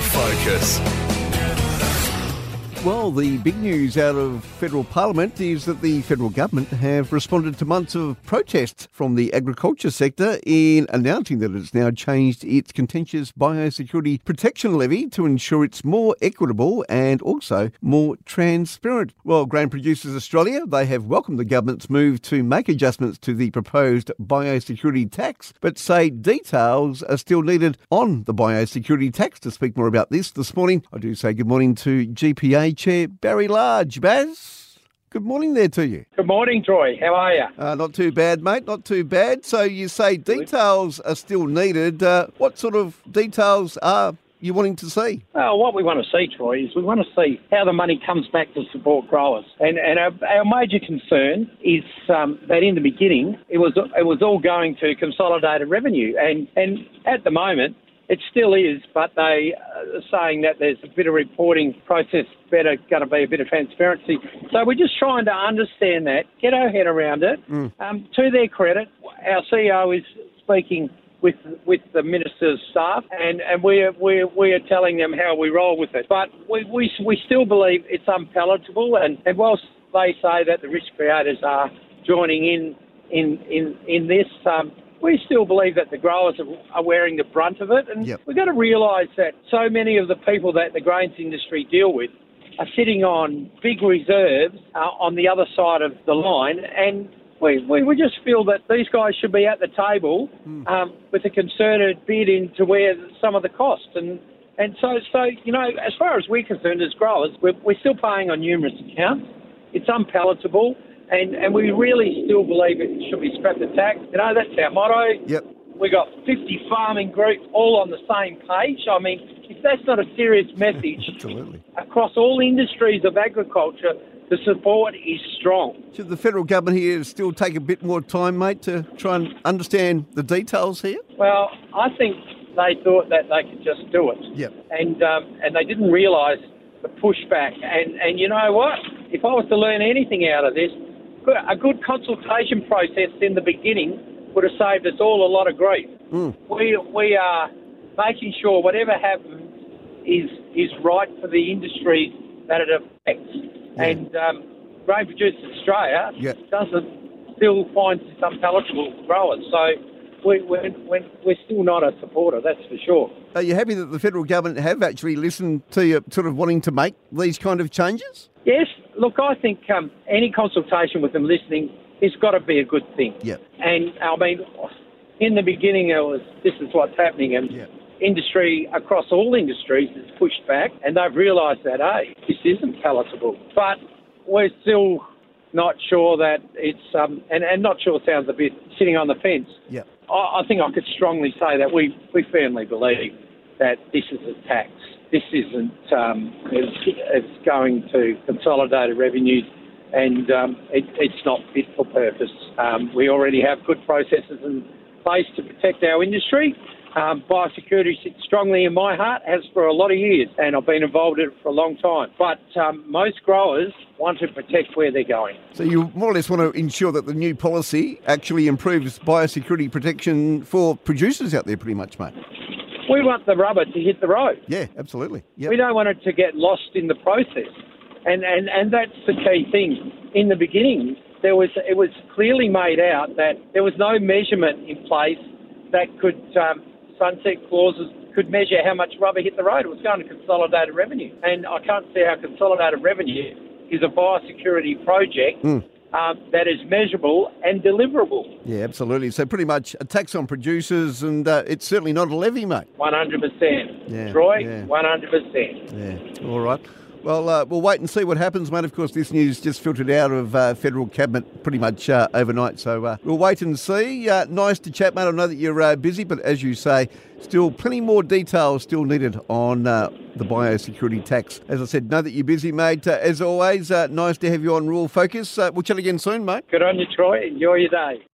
Focus. Well, the big news out of federal parliament is that the federal government have responded to months of protests from the agriculture sector in announcing that it's now changed its contentious biosecurity protection levy to ensure it's more equitable and also more transparent. Well, Grain Producers Australia, they have welcomed the government's move to make adjustments to the proposed biosecurity tax, but say details are still needed on the biosecurity tax. To speak more about this this morning, I do say good morning to GPA Chair Barry Large. Baz, good morning there to you. Good morning, Troy. How are you? Uh, not too bad, mate. Not too bad. So you say details are still needed. Uh, what sort of details are you wanting to see? Well, what we want to see, Troy, is we want to see how the money comes back to support growers. And, and our, our major concern is um, that in the beginning, it was it was all going to consolidated revenue, and and at the moment. It still is, but they are saying that there's a bit of reporting process, better going to be a bit of transparency. So we're just trying to understand that, get our head around it. Mm. Um, to their credit, our CEO is speaking with with the minister's staff, and, and we're, we're we're telling them how we roll with it. But we we, we still believe it's unpalatable, and, and whilst they say that the risk creators are joining in in in in this. Um, we still believe that the growers are, wearing the brunt of it, and Yep. we've got to realise that so many of the people that the grains industry deal with are sitting on big reserves uh, on the other side of the line, and we, we, we just feel that these guys should be at the table um, with a concerted bid into where some of the costs and. And so, so you know, as far as we're concerned as growers, we're, we're still paying on numerous accounts. It's unpalatable, and, and we really still believe it should be scrap the tax. You know, that's our motto. Yep. We got 50 farming groups all on the same page. I mean, if that's not a serious message Absolutely. across all industries of agriculture, the support is strong. Should the federal government here still take a bit more time, mate, to try and understand the details here? Well, I think they thought that they could just do it, Yep. and um, and they didn't realise the pushback. And and you know what? If I was to learn anything out of this, a good consultation process in the beginning would have saved us all a lot of grief. Mm. We we are making sure whatever happens is is right for the industry that it affects. And um, Grain Producers Australia Yeah. doesn't still find some palatable growers. So we, we're, we're, we're still not a supporter, that's for sure. Are you happy that the federal government have actually listened to you, sort of wanting to make these kind of changes? Yes, look, I think um, any consultation with them listening has got to be a good thing. Yep. And I mean, in the beginning, it was this is what's happening, and Yeah. industry across all industries has pushed back, and they've realised that hey, this isn't palatable. But we're still not sure that it's um, and, and not sure sounds a bit sitting on the fence. Yep. I, I think I could strongly say that we, we firmly believe that this is a tax. This isn't um, it's, it's going to consolidated revenues, and um, it, it's not fit for purpose. Um, we already have good processes in place to protect our industry. Um, biosecurity sits strongly in my heart, has for a lot of years, and I've been involved in it for a long time. But um, most growers want to protect where they're going. So you more or less want to ensure that the new policy actually improves biosecurity protection for producers out there, pretty much, mate. We want the rubber to hit the road. Yeah, absolutely. Yep. We don't want it to get lost in the process, and and and that's the key thing. In the beginning, there was it was clearly made out that there was no measurement in place that could um, sunset clauses could measure how much rubber hit the road. It was going to consolidated revenue, and I can't see how consolidated revenue is a biosecurity project Mm. Um, that is measurable and deliverable. Yeah, absolutely. So pretty much a tax on producers, and uh, it's certainly not a levy, mate. One hundred percent, Yeah, Troy. One hundred percent. Yeah, all right. Well, uh, we'll wait and see what happens, mate. Of course, this news just filtered out of uh, federal cabinet pretty much uh, overnight, so uh, we'll wait and see. Uh, nice to chat, mate. I know that you're uh, busy, but as you say, still plenty more details still needed on the biosecurity tax. As I said, know that you're busy, mate. As always, nice to have you on Rural Focus. We'll chat again soon, mate. Good on you, Troy. Enjoy your day.